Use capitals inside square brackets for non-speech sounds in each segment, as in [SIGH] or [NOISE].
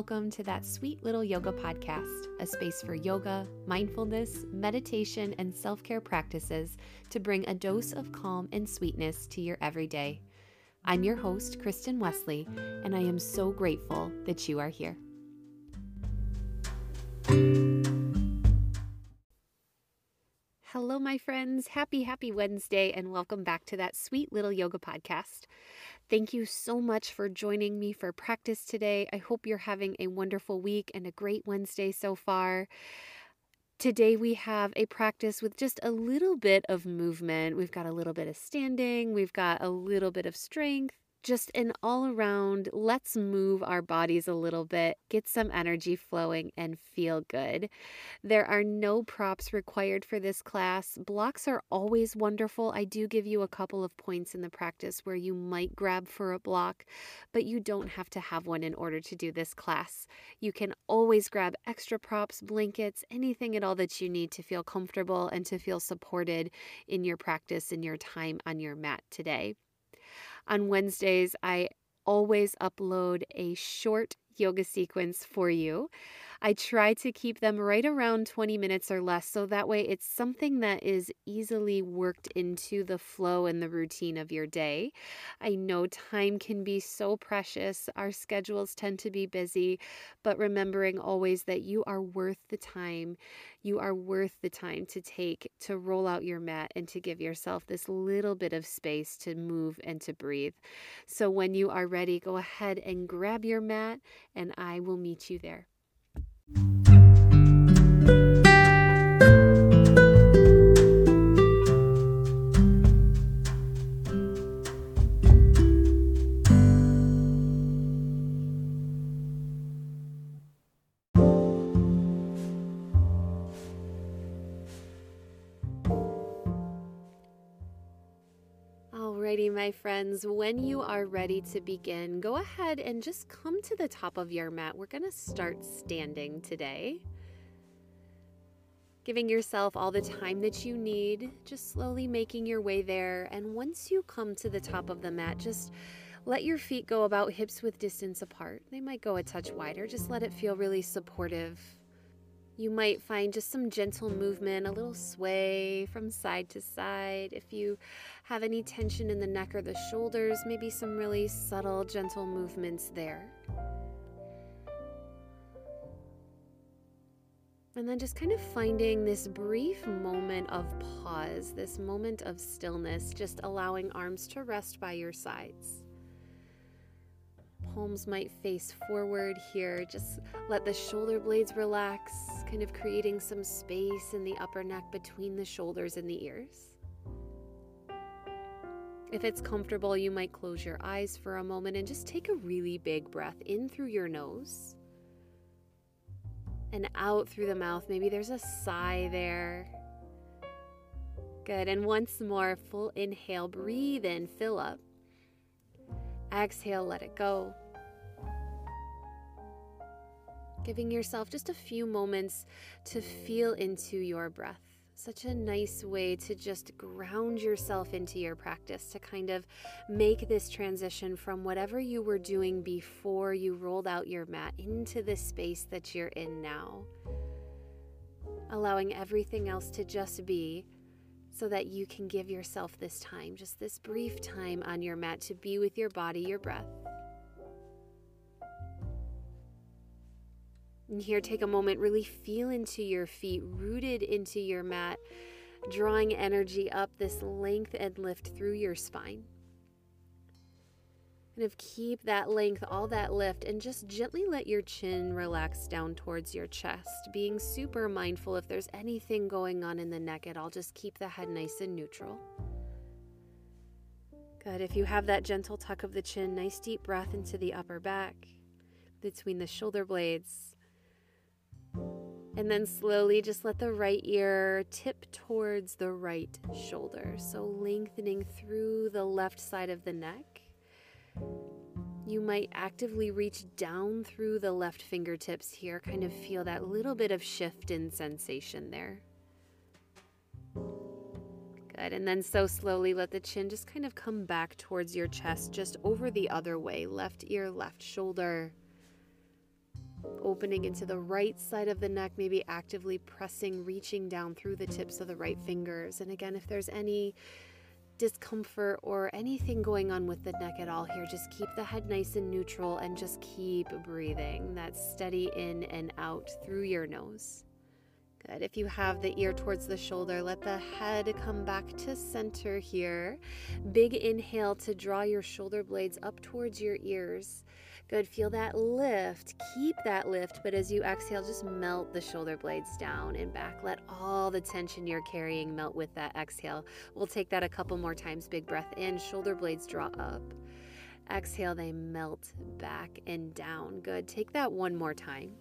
welcome to that sweet little yoga podcast, a space for yoga, mindfulness, meditation, and self care practices to bring a dose of calm and sweetness to your everyday. I'm your host, Kristen Wesley, and I am so grateful that you are here. Hello, my friends. Happy, happy Wednesday, and welcome back to that sweet little yoga podcast. Thank you so much for joining me for practice today. I hope you're having a wonderful week and a great Wednesday so far. Today, we have a practice with just a little bit of movement. We've got a little bit of standing, we've got a little bit of strength, just an all around let's move our bodies a little bit, get some energy flowing, and feel good. There are no props required for this class. Blocks are always wonderful. I do give you a couple of points in the practice where you might grab for a block, but you don't have to have one in order to do this class. You can always grab extra props, blankets, anything at all that you need to feel comfortable and to feel supported in your practice and your time on your mat today. On Wednesdays, I always upload a short yoga sequence for you. I try to keep them right around 20 minutes or less so that way it's something that is easily worked into the flow and the routine of your day. I know time can be so precious, our schedules tend to be busy, but remembering always that you are worth the time. You are worth the time to take to roll out your mat and to give yourself this little bit of space to move and to breathe. So when you are ready, go ahead and grab your mat, and I will meet you there. Friends, when you are ready to begin, go ahead and just come to the top of your mat. We're going to start standing today. Giving yourself all the time that you need, just slowly making your way there. And once you come to the top of the mat, just let your feet go about hips width distance apart. They might go a touch wider. Just let it feel really supportive you might find just some gentle movement, a little sway from side to side. If you have any tension in the neck or the shoulders, maybe some really subtle, gentle movements there. And then just kind of finding this brief moment of pause, this moment of stillness, just allowing arms to rest by your sides palms might face forward here. Just let the shoulder blades relax, kind of creating some space in the upper neck between the shoulders and the ears. If it's comfortable, you might close your eyes for a moment and just take a really big breath in through your nose and out through the mouth. Maybe there's a sigh there. Good. And once more, full inhale, breathe in, fill up. Exhale, let it go. Giving yourself just a few moments to feel into your breath. Such a nice way to just ground yourself into your practice, to kind of make this transition from whatever you were doing before you rolled out your mat into the space that you're in now. Allowing everything else to just be so that you can give yourself this time, just this brief time on your mat to be with your body, your breath. And here, take a moment, really feel into your feet, rooted into your mat, drawing energy up this length and lift through your spine. Kind of keep that length, all that lift, and just gently let your chin relax down towards your chest, being super mindful if there's anything going on in the neck at all. Just keep the head nice and neutral. Good. If you have that gentle tuck of the chin, nice deep breath into the upper back, between the shoulder blades. And then slowly just let the right ear tip towards the right shoulder. So lengthening through the left side of the neck you might actively reach down through the left fingertips here, kind of feel that little bit of shift in sensation there. Good. And then so slowly let the chin just kind of come back towards your chest, just over the other way. Left ear, left shoulder. Opening into the right side of the neck, maybe actively pressing, reaching down through the tips of the right fingers. And again, if there's any discomfort or anything going on with the neck at all here, just keep the head nice and neutral and just keep breathing. That steady in and out through your nose. Good. If you have the ear towards the shoulder, let the head come back to center here. Big inhale to draw your shoulder blades up towards your ears. Good. Feel that lift. Keep that lift, but as you exhale, just melt the shoulder blades down and back. Let all the tension you're carrying melt with that exhale. We'll take that a couple more times. Big breath in, shoulder blades draw up. Exhale, they melt back and down. Good. Take that one more time.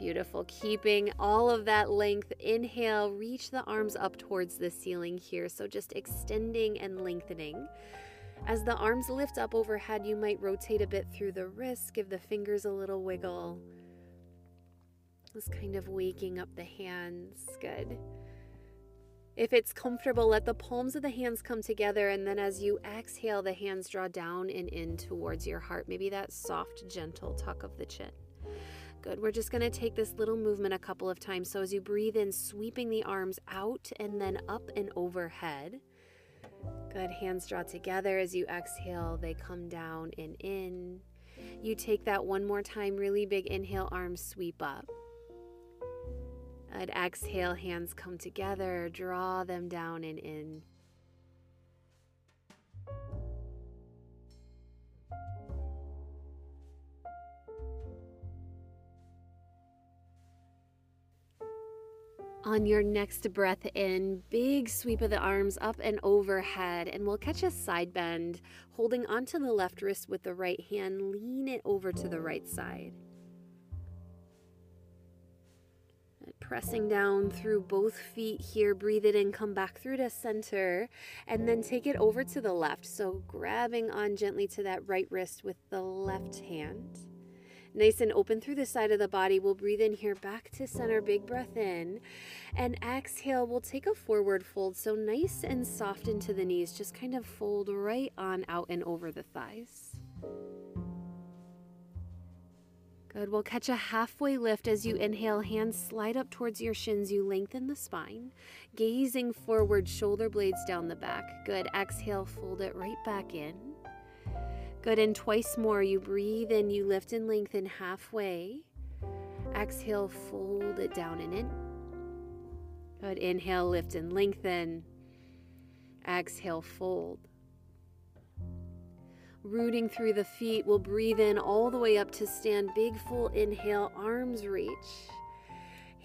Beautiful. Keeping all of that length. Inhale, reach the arms up towards the ceiling here. So just extending and lengthening. As the arms lift up overhead, you might rotate a bit through the wrists, give the fingers a little wiggle. Just kind of waking up the hands. Good. If it's comfortable, let the palms of the hands come together, and then as you exhale, the hands draw down and in towards your heart. Maybe that soft, gentle tuck of the chin. Good. We're just going to take this little movement a couple of times. So as you breathe in, sweeping the arms out and then up and overhead. Good. Hands draw together as you exhale, they come down and in. You take that one more time, really big inhale, arms sweep up. Good. Exhale, hands come together, draw them down and in. On your next breath in, big sweep of the arms up and overhead, and we'll catch a side bend, holding onto the left wrist with the right hand, lean it over to the right side. Pressing down through both feet here, breathe it in, come back through to center, and then take it over to the left. So grabbing on gently to that right wrist with the left hand. Nice and open through the side of the body. We'll breathe in here back to center. Big breath in. And exhale, we'll take a forward fold. So nice and soft into the knees. Just kind of fold right on out and over the thighs. Good. We'll catch a halfway lift as you inhale. Hands slide up towards your shins. You lengthen the spine. Gazing forward, shoulder blades down the back. Good. Exhale, fold it right back in. Good. And twice more. You breathe in, you lift and lengthen halfway. Exhale, fold it down and in. Good. Inhale, lift and lengthen. Exhale, fold. Rooting through the feet, we'll breathe in all the way up to stand. Big full inhale, arms reach.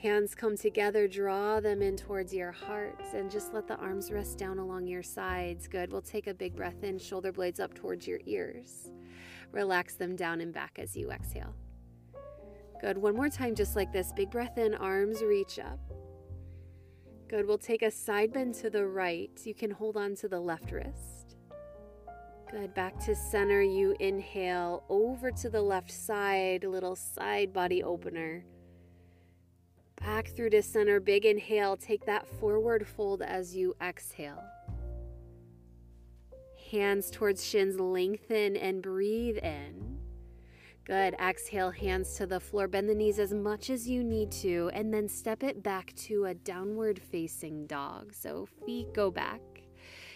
Hands come together, draw them in towards your heart, and just let the arms rest down along your sides. Good. We'll take a big breath in, shoulder blades up towards your ears. Relax them down and back as you exhale. Good. One more time, just like this. Big breath in, arms reach up. Good. We'll take a side bend to the right. You can hold on to the left wrist. Good. Back to center. You inhale over to the left side, little side body opener. Back through to center. Big inhale. Take that forward fold as you exhale. Hands towards shins. Lengthen and breathe in. Good. Exhale, hands to the floor. Bend the knees as much as you need to, and then step it back to a downward facing dog. So feet go back.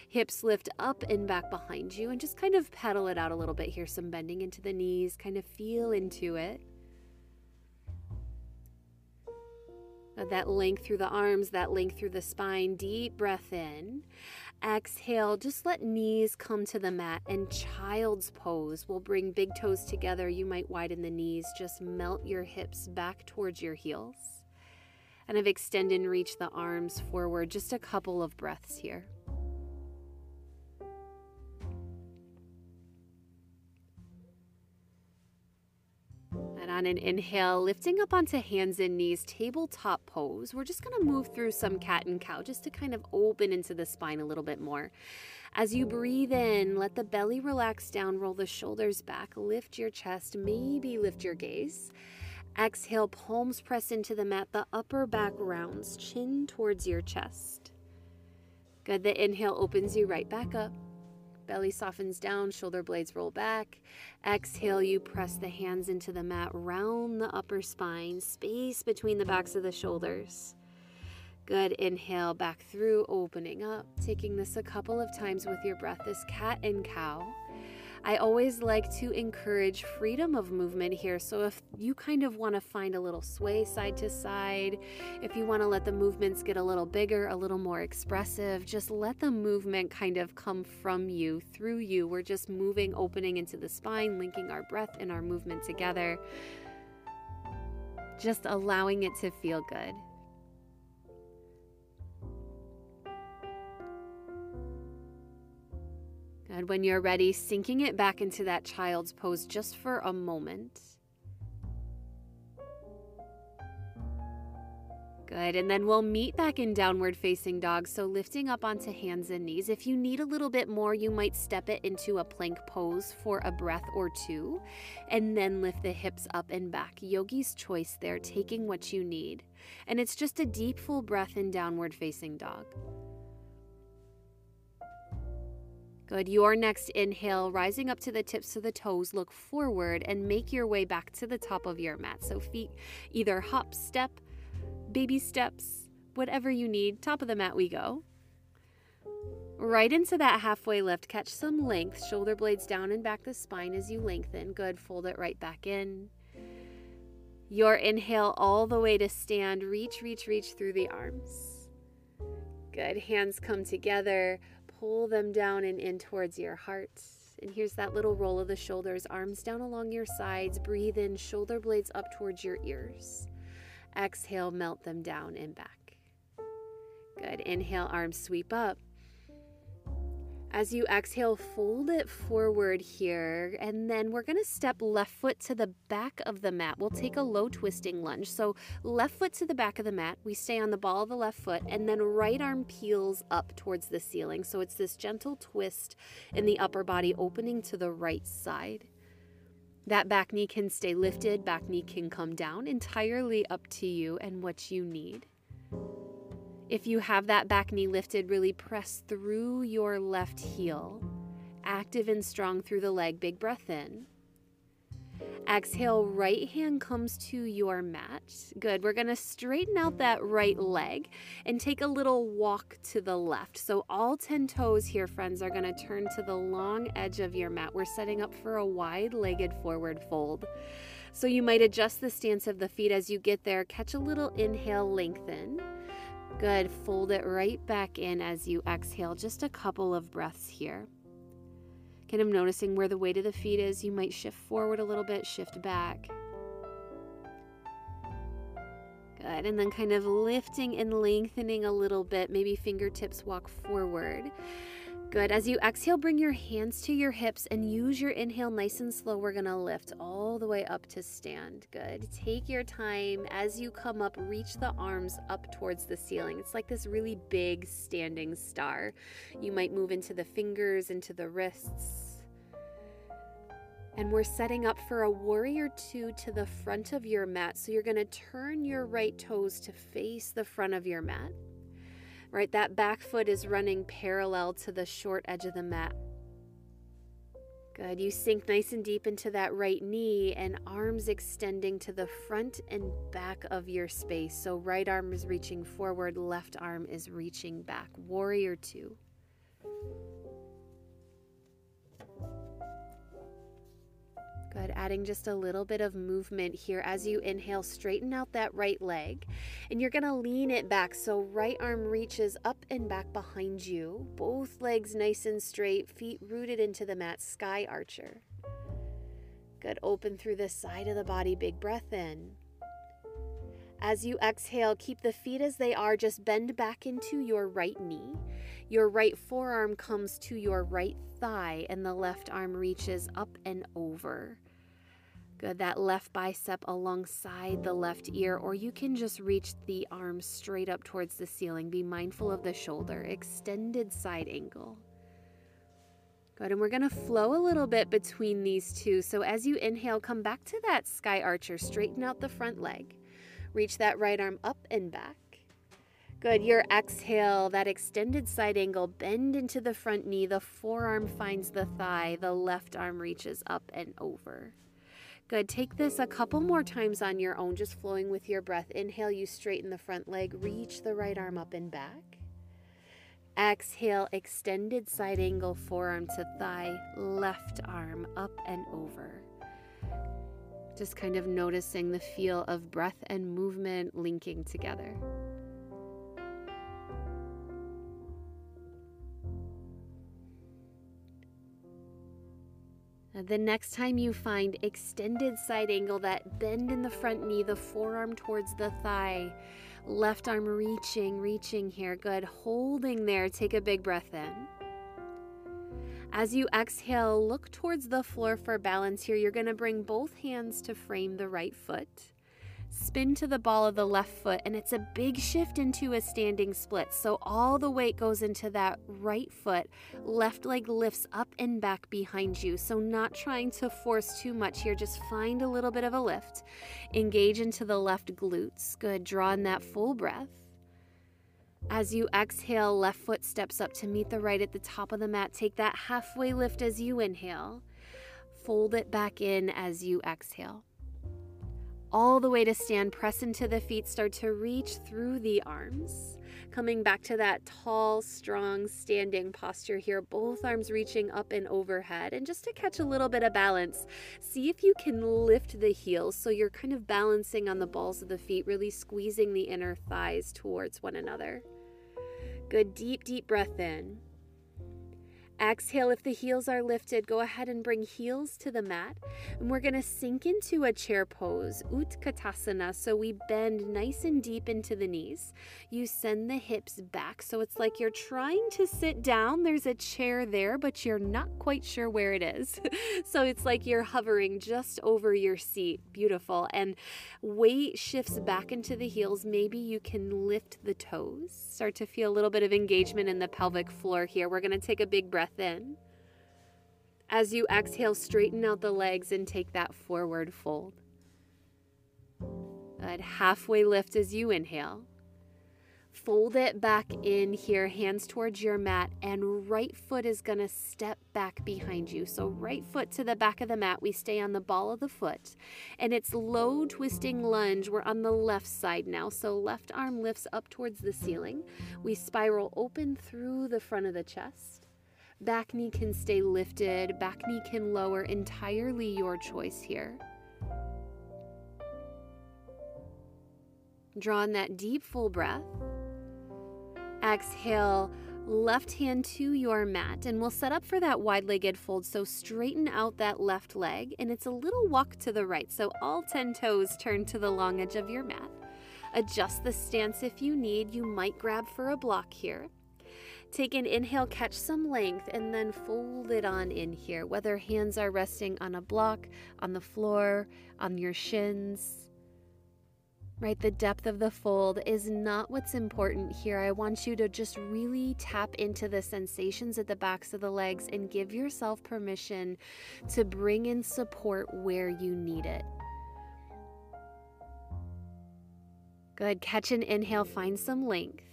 Hips lift up and back behind you, and just kind of pedal it out a little bit here. Some bending into the knees, kind of feel into it. Uh, that length through the arms, that length through the spine. Deep breath in. Exhale, just let knees come to the mat and child's pose. We'll bring big toes together. You might widen the knees, just melt your hips back towards your heels. And I've extended and reach the arms forward. Just a couple of breaths here. And on an inhale, lifting up onto hands and knees, tabletop pose. We're just to move through some cat and cow just to kind of open into the spine a little bit more. As you breathe in, let the belly relax down, roll the shoulders back, lift your chest, maybe lift your gaze. Exhale, palms press into the mat, the upper back rounds, chin towards your chest. Good. The inhale opens you right back up Belly softens down, shoulder blades roll back. Exhale, you press the hands into the mat, round the upper spine, space between the backs of the shoulders. Good. Inhale back through, opening up. Taking this a couple of times with your breath, this cat and cow. I always like to encourage freedom of movement here. So if you kind of want to find a little sway side to side, if you want to let the movements get a little bigger, a little more expressive, just let the movement kind of come from you, through you. We're just moving, opening into the spine, linking our breath and our movement together. Just allowing it to feel good. And when you're ready, sinking it back into that child's pose just for a moment. Good. And then we'll meet back in downward facing dog. So lifting up onto hands and knees. If you need a little bit more, you might step it into a plank pose for a breath or two. And then lift the hips up and back. Yogi's choice there, taking what you need. And it's just a deep, full breath in downward facing dog. Good. Your next inhale, rising up to the tips of the toes, look forward and make your way back to the top of your mat. So feet either hop, step, baby steps, whatever you need. Top of the mat we go. Right into that halfway lift. Catch some length. Shoulder blades down and back the spine as you lengthen. Good. Fold it right back in. Your inhale all the way to stand. Reach, reach, reach through the arms. Good. Hands come together pull them down and in towards your heart. And here's that little roll of the shoulders, arms down along your sides. Breathe in, shoulder blades up towards your ears. Exhale, melt them down and back. Good. Inhale, arms sweep up. As you exhale, fold it forward here, and then we're gonna step left foot to the back of the mat. We'll take a low twisting lunge. So, left foot to the back of the mat, we stay on the ball of the left foot, and then right arm peels up towards the ceiling. So, it's this gentle twist in the upper body opening to the right side. That back knee can stay lifted, back knee can come down, entirely up to you and what you need. If you have that back knee lifted, really press through your left heel. Active and strong through the leg. Big breath in. Exhale, right hand comes to your mat. Good. We're going to straighten out that right leg and take a little walk to the left. So, all 10 toes here, friends, are going to turn to the long edge of your mat. We're setting up for a wide legged forward fold. So, you might adjust the stance of the feet as you get there. Catch a little inhale, lengthen. Good. Fold it right back in as you exhale. Just a couple of breaths here. Kind of noticing where the weight of the feet is. You might shift forward a little bit, shift back. Good. And then kind of lifting and lengthening a little bit. Maybe fingertips walk forward. Good. As you exhale, bring your hands to your hips and use your inhale nice and slow. We're going to lift all the way up to stand. Good. Take your time. As you come up, reach the arms up towards the ceiling. It's like this really big standing star. You might move into the fingers, into the wrists. And we're setting up for a warrior two to the front of your mat. So you're going to turn your right toes to face the front of your mat right? That back foot is running parallel to the short edge of the mat. Good. You sink nice and deep into that right knee and arms extending to the front and back of your space. So, right arm is reaching forward, left arm is reaching back. Warrior two. Adding just a little bit of movement here as you inhale, straighten out that right leg. And you're to lean it back. So, right arm reaches up and back behind you. Both legs nice and straight, feet rooted into the mat. Sky archer. Good. Open through the side of the body. Big breath in. As you exhale, keep the feet as they are. Just bend back into your right knee. Your right forearm comes to your right thigh, and the left arm reaches up and over. Good. That left bicep alongside the left ear, or you can just reach the arm straight up towards the ceiling. Be mindful of the shoulder. Extended side angle. Good. And we're going to flow a little bit between these two. So as you inhale, come back to that sky archer. Straighten out the front leg. Reach that right arm up and back. Good. Your exhale, that extended side angle, bend into the front knee. The forearm finds the thigh. The left arm reaches up and over. Good. Take this a couple more times on your own, just flowing with your breath. Inhale, you straighten the front leg, reach the right arm up and back. Exhale, extended side angle, forearm to thigh, left arm up and over. Just kind of noticing the feel of breath and movement linking together. The next time you find extended side angle, that bend in the front knee, the forearm towards the thigh, left arm reaching, reaching here. Good. Holding there. Take a big breath in. As you exhale, look towards the floor for balance here. You're going to bring both hands to frame the right foot spin to the ball of the left foot, and it's a big shift into a standing split. So all the weight goes into that right foot. Left leg lifts up and back behind you. So, not trying to force too much here, just find a little bit of a lift. Engage into the left glutes. Good. Draw in that full breath. As you exhale, left foot steps up to meet the right at the top of the mat. Take that halfway lift as you inhale. Fold it back in as you exhale all the way to stand. Press into the feet, start to reach through the arms. Coming back to that tall, strong standing posture here, both arms reaching up and overhead. And just to catch a little bit of balance, see if you can lift the heels so you're kind of balancing on the balls of the feet, really squeezing the inner thighs towards one another. Good, deep, deep breath in. Exhale, if the heels are lifted, go ahead and bring heels to the mat. And we're going to sink into a chair pose, Utkatasana. So we bend nice and deep into the knees. You send the hips back. So it's like you're trying to sit down. There's a chair there, but you're not quite sure where it is. [LAUGHS] so it's like you're hovering just over your seat. Beautiful. And weight shifts back into the heels. Maybe you can lift the toes. Start to feel a little bit of engagement in the pelvic floor here. We're going to take a big breath breath in. As you exhale, straighten out the legs and take that forward fold. Good. Halfway lift as you inhale. Fold it back in here, hands towards your mat, and right foot is going to step back behind you. So, right foot to the back of the mat. We stay on the ball of the foot, and it's low twisting lunge. We're on the left side now. So, left arm lifts up towards the ceiling. We spiral open through the front of the chest. Back knee can stay lifted, back knee can lower, entirely your choice here. Draw in that deep, full breath. Exhale, left hand to your mat, and we'll set up for that wide legged fold. So straighten out that left leg, and it's a little walk to the right. So all 10 toes turn to the long edge of your mat. Adjust the stance if you need. You might grab for a block here. Take an inhale, catch some length, and then fold it on in here, whether hands are resting on a block, on the floor, on your shins. Right, the depth of the fold is not what's important here. I want you to just really tap into the sensations at the backs of the legs and give yourself permission to bring in support where you need it. Good. Catch an inhale, find some length.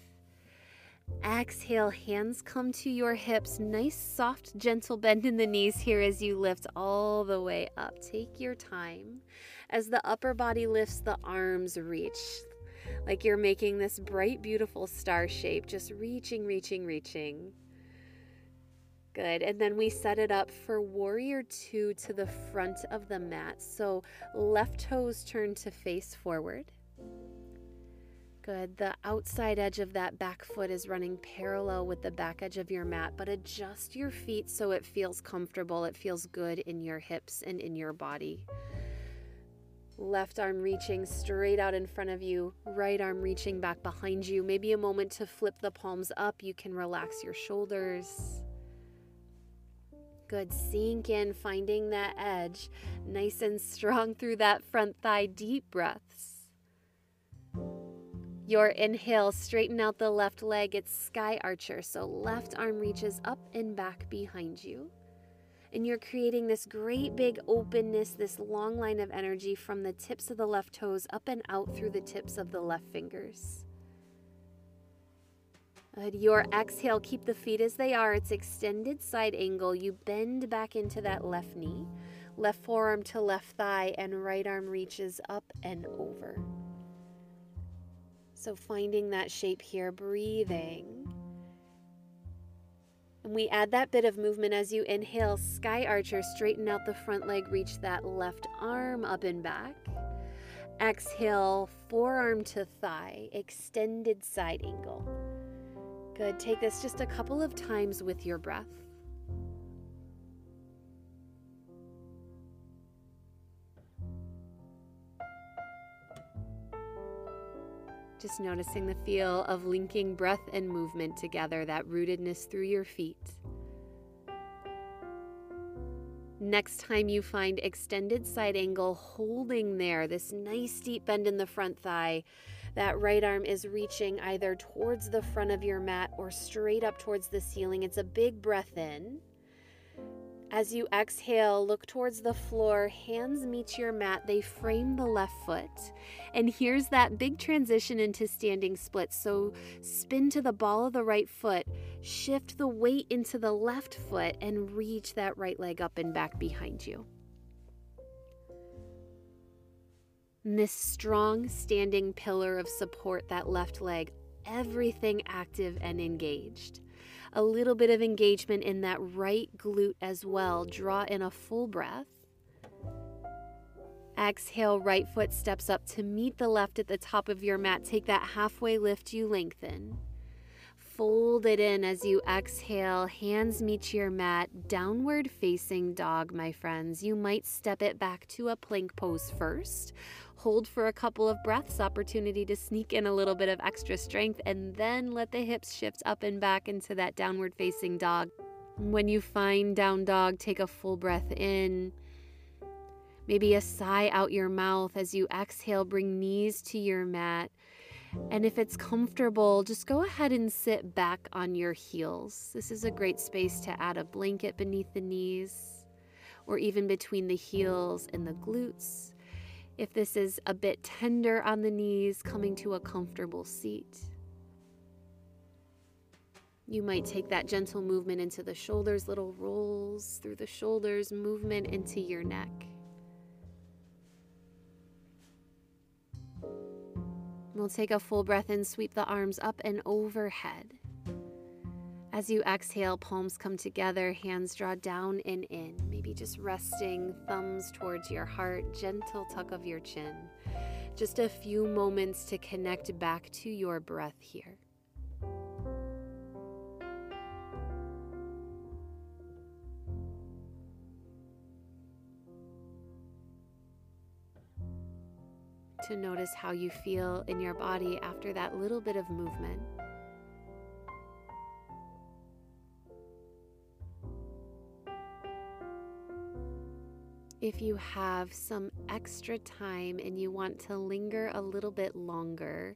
Exhale, hands come to your hips. Nice, soft, gentle bend in the knees here as you lift all the way up. Take your time. As the upper body lifts, the arms reach. Like you're making this bright, beautiful star shape, just reaching, reaching, reaching. Good. And then we set it up for warrior two to the front of the mat. So left toes turn to face forward. Good. The outside edge of that back foot is running parallel with the back edge of your mat, but adjust your feet so it feels comfortable. It feels good in your hips and in your body. Left arm reaching straight out in front of you, right arm reaching back behind you. Maybe a moment to flip the palms up. You can relax your shoulders. Good. Sink in, finding that edge nice and strong through that front thigh. Deep breaths. Your inhale, straighten out the left leg. It's sky archer. So left arm reaches up and back behind you. And you're creating this great big openness, this long line of energy from the tips of the left toes up and out through the tips of the left fingers. Good. Your exhale, keep the feet as they are. It's extended side angle. You bend back into that left knee, left forearm to left thigh, and right arm reaches up and over. So finding that shape here, breathing. And we add that bit of movement as you inhale, sky archer, straighten out the front leg, reach that left arm up and back. Exhale, forearm to thigh, extended side angle. Good. Take this just a couple of times with your breath. Just noticing the feel of linking breath and movement together, that rootedness through your feet. Next time you find extended side angle, holding there, this nice deep bend in the front thigh, that right arm is reaching either towards the front of your mat or straight up towards the ceiling. It's a big breath in. As you exhale, look towards the floor, hands meet your mat, they frame the left foot. And here's that big transition into standing split. So spin to the ball of the right foot, shift the weight into the left foot, and reach that right leg up and back behind you. And this strong standing pillar of support, that left leg, everything active and engaged. A little bit of engagement in that right glute as well. Draw in a full breath. Exhale, right foot steps up to meet the left at the top of your mat. Take that halfway lift, you lengthen. Fold it in as you exhale, hands meet your mat, downward facing dog, my friends. You might step it back to a plank pose first, hold for a couple of breaths, opportunity to sneak in a little bit of extra strength, and then let the hips shift up and back into that downward facing dog. When you find down dog, take a full breath in. Maybe a sigh out your mouth as you exhale, bring knees to your mat. And if it's comfortable, just go ahead and sit back on your heels. This is a great space to add a blanket beneath the knees or even between the heels and the glutes. If this is a bit tender on the knees, coming to a comfortable seat. You might take that gentle movement into the shoulders, little rolls through the shoulders, movement into your neck. We'll take a full breath and sweep the arms up and overhead. As you exhale, palms come together, hands draw down and in. Maybe just resting, thumbs towards your heart, gentle tuck of your chin. Just a few moments to connect back to your breath here. To notice how you feel in your body after that little bit of movement. If you have some extra time and you want to linger a little bit longer,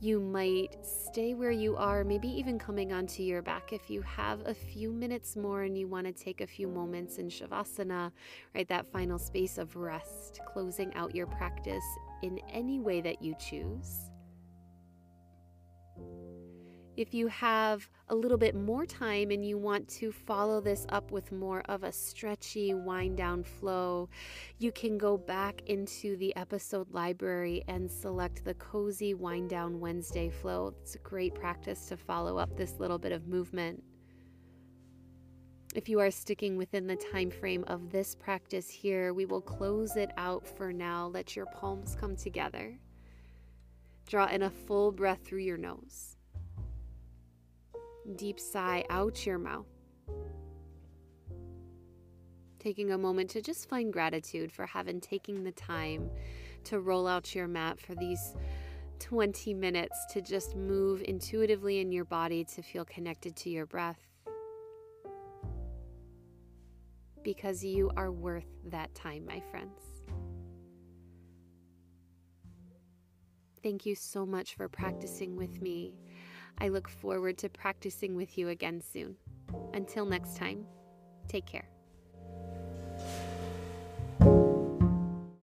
you might stay where you are, maybe even coming onto your back. If you have a few minutes more and you want to take a few moments in Shavasana, right, that final space of rest, closing out your practice in any way that you choose. If you have a little bit more time and you want to follow this up with more of a stretchy wind down flow, you can go back into the episode library and select the cozy wind down Wednesday flow. It's a great practice to follow up this little bit of movement. If you are sticking within the time frame of this practice here, we will close it out for now. Let your palms come together. Draw in a full breath through your nose. Deep sigh out your mouth. Taking a moment to just find gratitude for having taken the time to roll out your mat for these 20 minutes to just move intuitively in your body to feel connected to your breath. Because you are worth that time, my friends. Thank you so much for practicing with me. I look forward to practicing with you again soon. Until next time, take care.